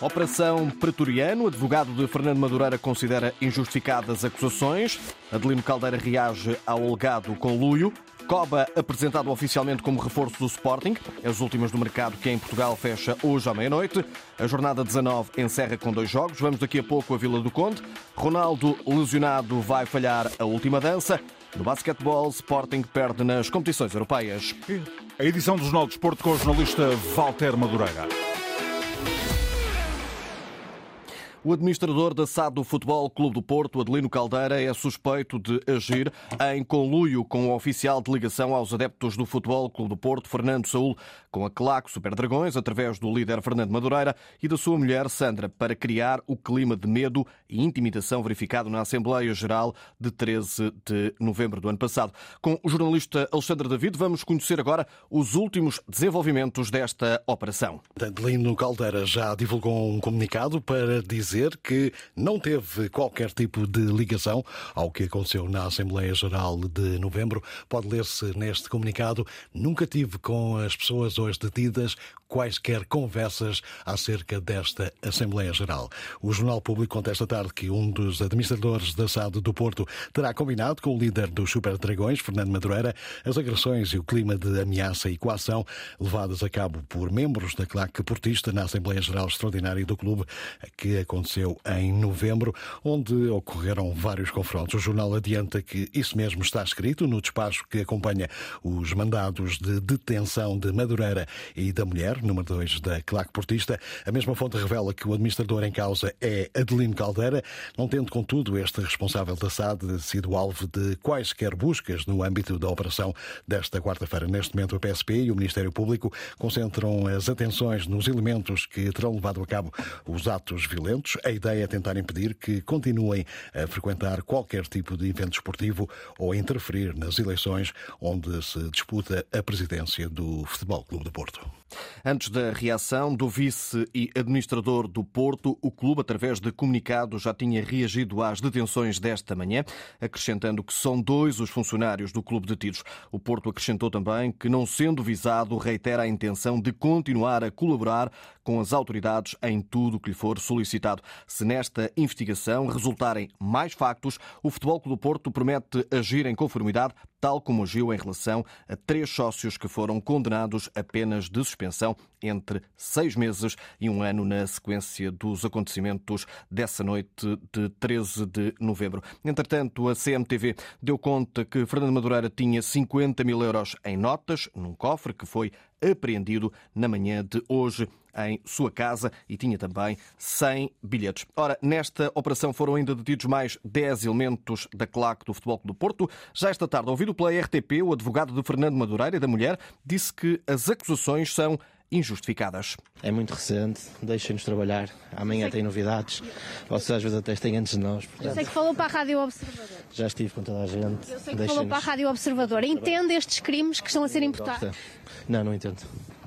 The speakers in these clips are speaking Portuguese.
Operação Pretoriano. Advogado de Fernando Madureira considera injustificadas acusações. Adelino Caldeira reage ao alegado conluio. Coba apresentado oficialmente como reforço do Sporting. As últimas do mercado que em Portugal fecha hoje à meia-noite. A jornada 19 encerra com dois jogos. Vamos daqui a pouco a Vila do Conde. Ronaldo lesionado vai falhar a última dança. No basquetebol, Sporting perde nas competições europeias. A edição do Jornal do Desporto com o jornalista Walter Madureira. O administrador da SAD do Futebol Clube do Porto, Adelino Caldeira, é suspeito de agir em conluio com o oficial de ligação aos adeptos do Futebol Clube do Porto, Fernando Saúl, com a Claque Super Dragões, através do líder Fernando Madureira e da sua mulher Sandra, para criar o clima de medo e intimidação verificado na Assembleia Geral de 13 de novembro do ano passado. Com o jornalista Alexandre David, vamos conhecer agora os últimos desenvolvimentos desta operação. Adelino Caldeira já divulgou um comunicado para dizer dizer que não teve qualquer tipo de ligação ao que aconteceu na Assembleia Geral de novembro. Pode ler-se neste comunicado: nunca tive com as pessoas hoje detidas quaisquer conversas acerca desta Assembleia Geral. O Jornal Público conta esta tarde que um dos administradores da SAD do Porto terá combinado com o líder dos Super Dragões, Fernando Madureira, as agressões e o clima de ameaça e coação levadas a cabo por membros da claque portista na Assembleia Geral Extraordinária do clube, que aconteceu em novembro, onde ocorreram vários confrontos. O jornal adianta que isso mesmo está escrito no despacho que acompanha os mandados de detenção de Madureira e da mulher, número 2 da Claque Portista. A mesma fonte revela que o administrador em causa é Adelino Caldeira, não tendo, contudo, este responsável da SAD sido alvo de quaisquer buscas no âmbito da operação desta quarta-feira. Neste momento, a PSP e o Ministério Público concentram as atenções nos elementos que terão levado a cabo os atos violentos. A ideia é tentar impedir que continuem a frequentar qualquer tipo de evento esportivo ou a interferir nas eleições onde se disputa a presidência do Futebol Clube do Porto. Antes da reação do vice e administrador do Porto, o clube, através de comunicado, já tinha reagido às detenções desta manhã, acrescentando que são dois os funcionários do clube detidos. O Porto acrescentou também que, não sendo visado, reitera a intenção de continuar a colaborar com as autoridades em tudo o que lhe for solicitado. Se nesta investigação resultarem mais factos, o Futebol Clube do Porto promete agir em conformidade, tal como agiu em relação a três sócios que foram condenados a penas de suspensão entre seis meses e um ano na sequência dos acontecimentos dessa noite de 13 de novembro. Entretanto, a CMTV deu conta que Fernando Madureira tinha 50 mil euros em notas num cofre que foi apreendido na manhã de hoje em sua casa e tinha também 100 bilhetes. Ora, nesta operação foram ainda detidos mais 10 elementos da claque do Futebol Clube do Porto. Já esta tarde, ouvido pela RTP, o advogado de Fernando Madureira da mulher disse que as acusações são injustificadas. É muito recente, deixem-nos trabalhar. Amanhã tem novidades. Vocês às vezes até têm antes de nós. Portanto... Eu sei que falou para a Rádio Observador. Já estive com toda a gente. Eu sei que falou para a Rádio Observador. Entende estes crimes que estão a ser imputados? Não, não entendo.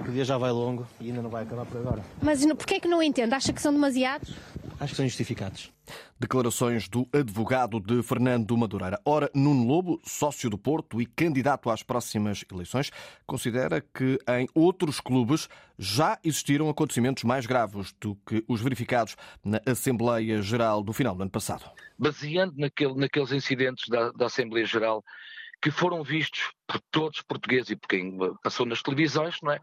O dia já vai longo e ainda não vai acabar por agora. Mas porquê é que não entende? Acha que são demasiados? Acho que são justificados. Declarações do advogado de Fernando Madureira. Ora, Nuno Lobo, sócio do Porto e candidato às próximas eleições, considera que em outros clubes já existiram acontecimentos mais graves do que os verificados na Assembleia Geral do final do ano passado. Baseando naquele, naqueles incidentes da, da Assembleia Geral que foram vistos por todos os portugueses e por quem passou nas televisões, não é?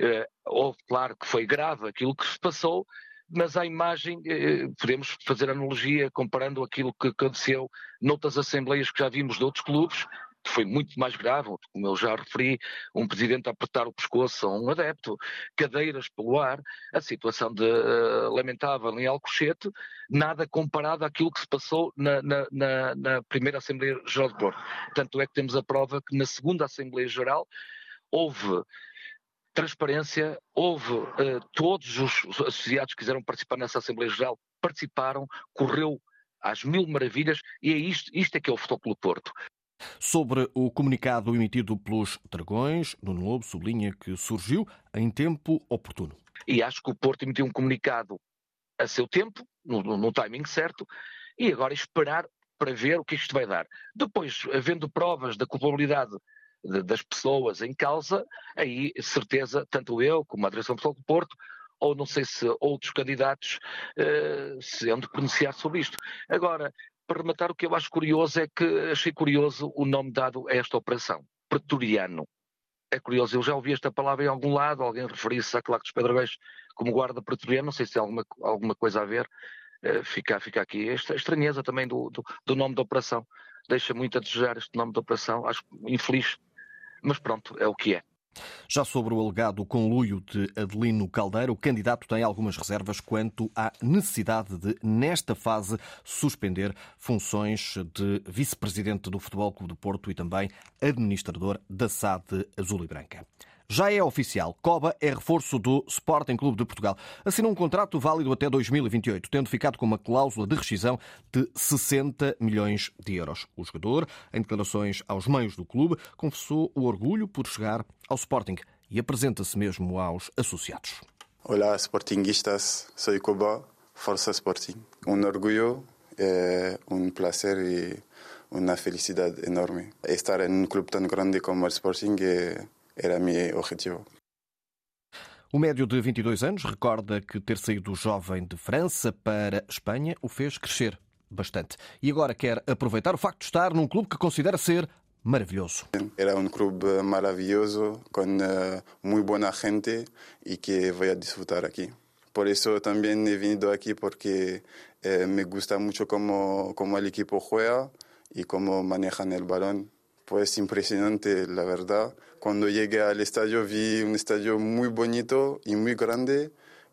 Uh, houve, claro, que foi grave aquilo que se passou, mas a imagem, eh, podemos fazer analogia comparando aquilo que aconteceu noutras assembleias que já vimos de outros clubes, que foi muito mais grave, como eu já referi, um presidente a apertar o pescoço a um adepto, cadeiras pelo ar, a situação de, uh, lamentável em Alcochete, nada comparado àquilo que se passou na, na, na, na primeira Assembleia Geral de Porto. Tanto é que temos a prova que na segunda Assembleia Geral houve transparência, houve uh, todos os associados que quiseram participar nessa Assembleia Geral, participaram, correu às mil maravilhas e é isto, isto é que é o Futebol Porto. Sobre o comunicado emitido pelos Dragões, Nuno Lobo sublinha que surgiu em tempo oportuno. E acho que o Porto emitiu um comunicado a seu tempo, no, no timing certo, e agora esperar para ver o que isto vai dar. Depois, havendo provas da culpabilidade das pessoas em causa, aí certeza, tanto eu como a direção Futebol do Porto, ou não sei se outros candidatos uh, se hão de pronunciar sobre isto. Agora, para rematar, o que eu acho curioso é que achei curioso o nome dado a esta operação, pretoriano. É curioso, eu já ouvi esta palavra em algum lado, alguém referir-se a Claque dos Pedregões como guarda pretoriano, não sei se tem alguma, alguma coisa a ver, uh, fica, fica aqui. Esta estranheza também do, do, do nome da operação, deixa muito a desejar este nome da operação, acho infeliz, mas pronto, é o que é. Já sobre o alegado conluio de Adelino Caldeira, o candidato tem algumas reservas quanto à necessidade de, nesta fase, suspender funções de vice-presidente do Futebol Clube do Porto e também administrador da SAD Azul e Branca. Já é oficial. Coba é reforço do Sporting Clube de Portugal. Assinou um contrato válido até 2028, tendo ficado com uma cláusula de rescisão de 60 milhões de euros. O jogador, em declarações aos meios do clube, confessou o orgulho por chegar ao Sporting e apresenta-se mesmo aos associados. Olá, Sportingistas. Sou Coba, Força Sporting. Um orgulho, é um prazer e uma felicidade enorme. Estar em um clube tão grande como o Sporting é era meu objetivo. O médio de 22 anos recorda que ter saído jovem de França para Espanha o fez crescer bastante. E agora quer aproveitar o facto de estar num clube que considera ser maravilhoso. Era um clube maravilhoso, com uh, muito boa gente e que vou disfrutar aqui. Por isso também he vindo aqui porque eh, me gusta muito como, como el equipo juega y cómo manejan el balón. Pues impresionante, la verdad. Cuando llegué al estadio vi un estadio muy bonito y muy grande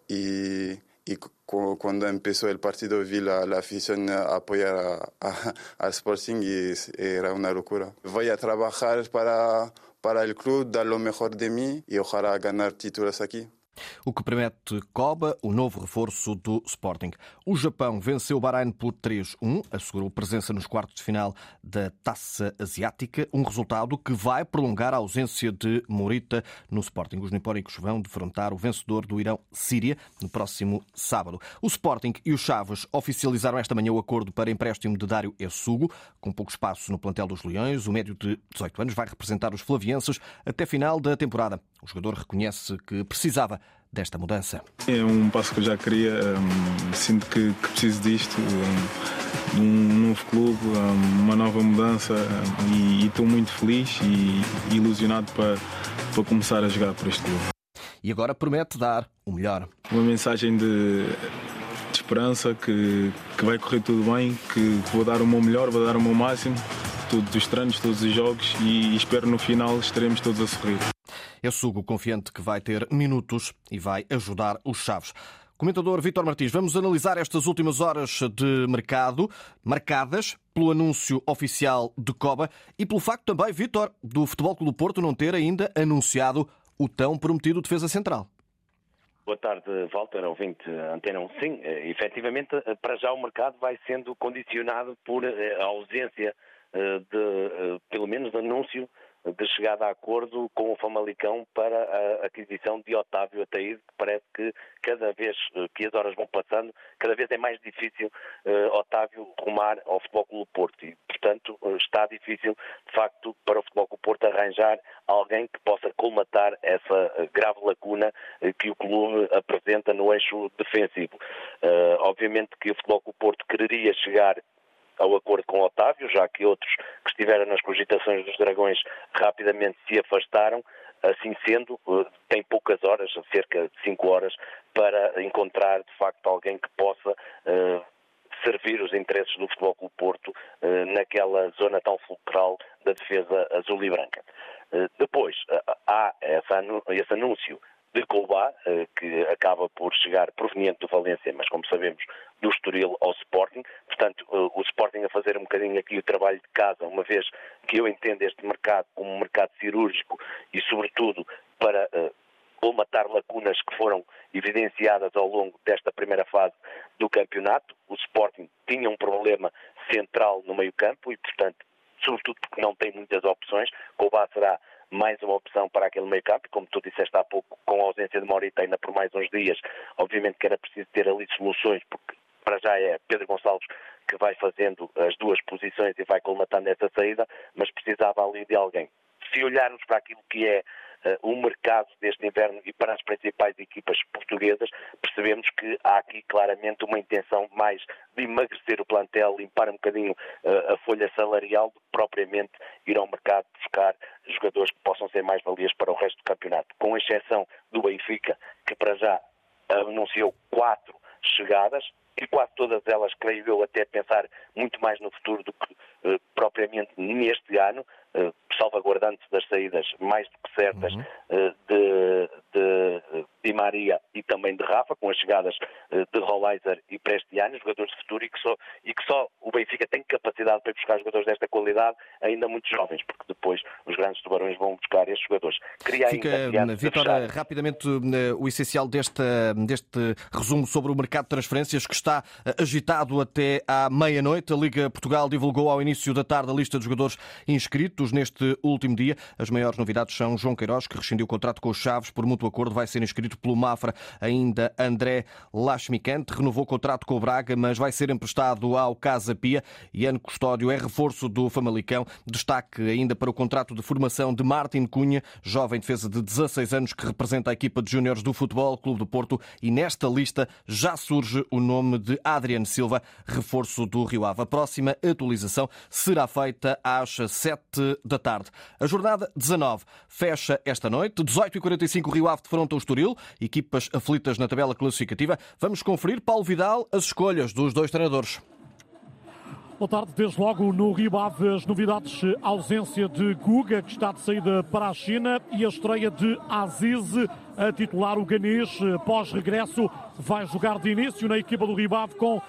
y, y cu cuando empezó el partido vi la, la afición apoyar al Sporting y era una locura. Voy a trabajar para, para el club, dar lo mejor de mí y ojalá ganar títulos aquí. O que permite Koba, o novo reforço do Sporting. O Japão venceu o Bahrein por 3-1, assegurou presença nos quartos de final da Taça Asiática, um resultado que vai prolongar a ausência de Morita no Sporting. Os nipónicos vão defrontar o vencedor do Irão-Síria no próximo sábado. O Sporting e os Chaves oficializaram esta manhã o acordo para empréstimo de Dário Essugo, com pouco espaço no plantel dos Leões. O médio de 18 anos vai representar os flavienses até final da temporada. O jogador reconhece que precisava desta mudança. É um passo que eu já queria, um, sinto que, que, preciso disto, um, um novo clube, um, uma nova mudança e, e estou muito feliz e ilusionado para, para começar a jogar por este clube. E agora promete dar o melhor. Uma mensagem de, de esperança que, que vai correr tudo bem, que vou dar o meu melhor, vou dar o meu máximo, todos os treinos, todos os jogos e espero no final estaremos todos a sorrir. É Sugo confiante que vai ter minutos e vai ajudar os Chaves. Comentador Vítor Martins, vamos analisar estas últimas horas de mercado, marcadas pelo anúncio oficial de Coba e pelo facto também, Vítor, do Futebol Clube do Porto não ter ainda anunciado o tão prometido defesa central. Boa tarde, Walter, ouvinte Antena 1. Sim, eh, efetivamente, eh, para já o mercado vai sendo condicionado por eh, a ausência de, pelo menos, anúncio de chegada a acordo com o Famalicão para a aquisição de Otávio Ataíde, que parece que cada vez eh, que as horas vão passando, cada vez é mais difícil uh, Otávio rumar ao Futebol Clube Porto e, portanto, uh, está difícil, de facto, para o Futebol Clube Porto arranjar alguém que possa colmatar essa grave lacuna uh, que o clube apresenta no eixo defensivo. obviamente que o Futebol Clube Porto quereria chegar ao acordo com Otávio, já que outros que estiveram nas cogitações dos Dragões rapidamente se afastaram. Assim sendo, eh, tem poucas horas, cerca de cinco horas, para encontrar de facto alguém que possa uh, servir os interesses do Futebol Clube Porto uh, naquela zona tão fulcral da defesa azul e branca. Depois, há esse anúncio de Colbá, eh, que acaba por chegar proveniente do Valência, mas como sabemos, do Estoril ao Sporting. Portanto, eh, o Sporting a fazer um bocadinho aqui o trabalho de casa, uma vez que eu entendo este mercado como um mercado cirúrgico e, sobretudo, para colmatar lacunas que foram evidenciadas ao longo desta primeira fase do campeonato. O Sporting tinha um problema central no meio-campo e, portanto, sobretudo porque não tem muitas opções. Colbá será mais uma opção para aquele meio campo, como tu disseste há pouco, com a ausência de Morita ainda por mais uns dias, obviamente que era preciso ter ali soluções, porque para já é Pedro Gonçalves que vai fazendo as duas posições e vai colmatando essa saída, mas precisava ali de alguém. Se olharmos para aquilo que é o mercado deste inverno e para as principais equipas portuguesas, percebemos que há aqui claramente uma intenção mais de emagrecer o plantel, limpar um bocadinho a folha salarial, do que propriamente ir ao mercado buscar jogadores que possam ser mais valias para o resto do campeonato, com exceção do Benfica, que para já anunciou quatro chegadas, e quase todas elas, creio eu, até pensar muito mais no futuro do que uh, propriamente neste ano, uh, salvaguardando das saídas mais do que certas uhum. uh, de, de Di Maria também de Rafa, com as chegadas de Rolleiser e Prestiani, jogadores de futuro, e que, só, e que só o Benfica tem capacidade para buscar jogadores desta qualidade, ainda muito jovens, porque depois os grandes tubarões vão buscar esses jogadores. Queria Fica, ainda, Vitor, rapidamente o essencial deste, deste resumo sobre o mercado de transferências que está agitado até à meia-noite. A Liga Portugal divulgou ao início da tarde a lista de jogadores inscritos neste último dia. As maiores novidades são João Queiroz, que rescindiu o contrato com os Chaves por mútuo acordo, vai ser inscrito pelo Mafra. Ainda André Lachmicante renovou o contrato com o Braga, mas vai ser emprestado ao Casa Pia. Ian Custódio é reforço do Famalicão. Destaque ainda para o contrato de formação de Martin Cunha, jovem defesa de 16 anos que representa a equipa de júniores do Futebol Clube do Porto. E nesta lista já surge o nome de Adriano Silva, reforço do Rio Ave. A próxima atualização será feita às 7 da tarde. A jornada 19 fecha esta noite. 18h45 Rio Ave defronta o Estoril, equipas aflitas na tabela classificativa. Vamos conferir, Paulo Vidal, as escolhas dos dois treinadores. Boa tarde, desde logo no Rio Ave as novidades, a ausência de Guga, que está de saída para a China, e a estreia de Aziz, a titular o ganês, pós-regresso, vai jogar de início na equipa do Rio Ave com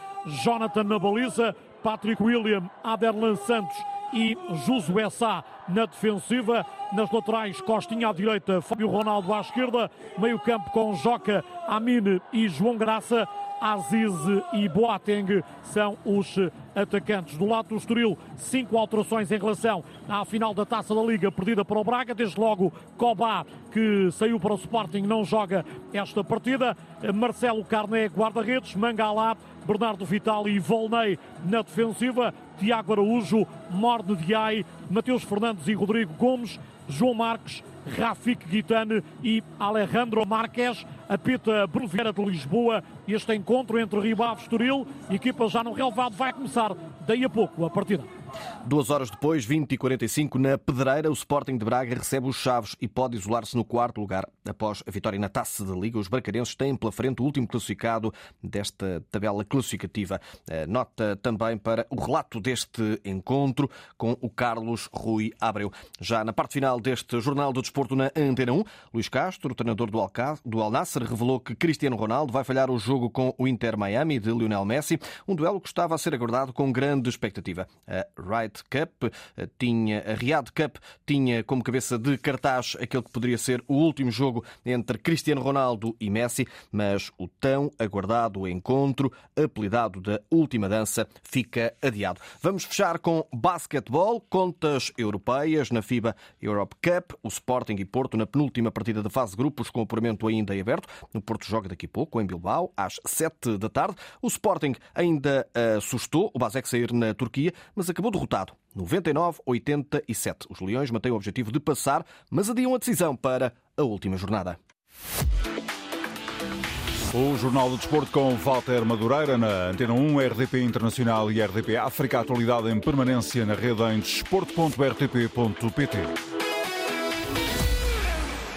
Jonathan na baliza, Patrick William, Aderlan Santos e Josué Sá na defensiva. Nas laterais, Costinha à direita, Fábio Ronaldo à esquerda, meio campo com Joca, Amine e João Graça. Aziz e Boateng são os atacantes. Do lado do Estoril, cinco alterações em relação à final da Taça da Liga perdida para o Braga. Desde logo, Cobá, que saiu para o Sporting, não joga esta partida. Marcelo Carné, guarda-redes. Mangalá, Bernardo Vital e Volney na defensiva. Tiago Araújo, Morne Diay, Mateus Fernandes e Rodrigo Gomes. João Marques, Rafik Guitane e Alejandro Marques. Apita Bruno Vieira de Lisboa. Este encontro entre Rio e Estoril, equipa já no relevado, vai começar daí a pouco a partida. Duas horas depois, 20 e 45 na Pedreira, o Sporting de Braga recebe os Chaves e pode isolar-se no quarto lugar. Após a vitória na Taça da Liga, os bracarenses têm pela frente o último classificado desta tabela classificativa. Nota também para o relato deste encontro com o Carlos Rui Abreu. Já na parte final deste Jornal do Desporto na Antena 1, Luís Castro, treinador do, Alca... do Al Nasser, revelou que Cristiano Ronaldo vai falhar o jogo com o Inter Miami de Lionel Messi, um duelo que estava a ser aguardado com grande expectativa. A Right Cup eh, tinha, a Riad Cup tinha como cabeça de cartaz aquele que poderia ser o último jogo entre Cristiano Ronaldo e Messi, mas o tão aguardado encontro, apelidado da última dança, fica adiado. Vamos fechar com basquetebol, contas europeias na FIBA Europe Cup, o Sporting e Porto na penúltima partida da fase de grupos com o apuramento ainda em aberto. O Porto joga daqui a pouco em Bilbao às 7 da tarde. O Sporting ainda assustou o Basek sair na Turquia, mas acabou derrotado 99-87. Os Leões mantêm o objetivo de passar, mas adiam a decisão para a última jornada. O Jornal do Desporto com Walter Madureira na Antena 1, RDP Internacional e RDP África. Atualidade em permanência na rede em desporto.rtp.pt.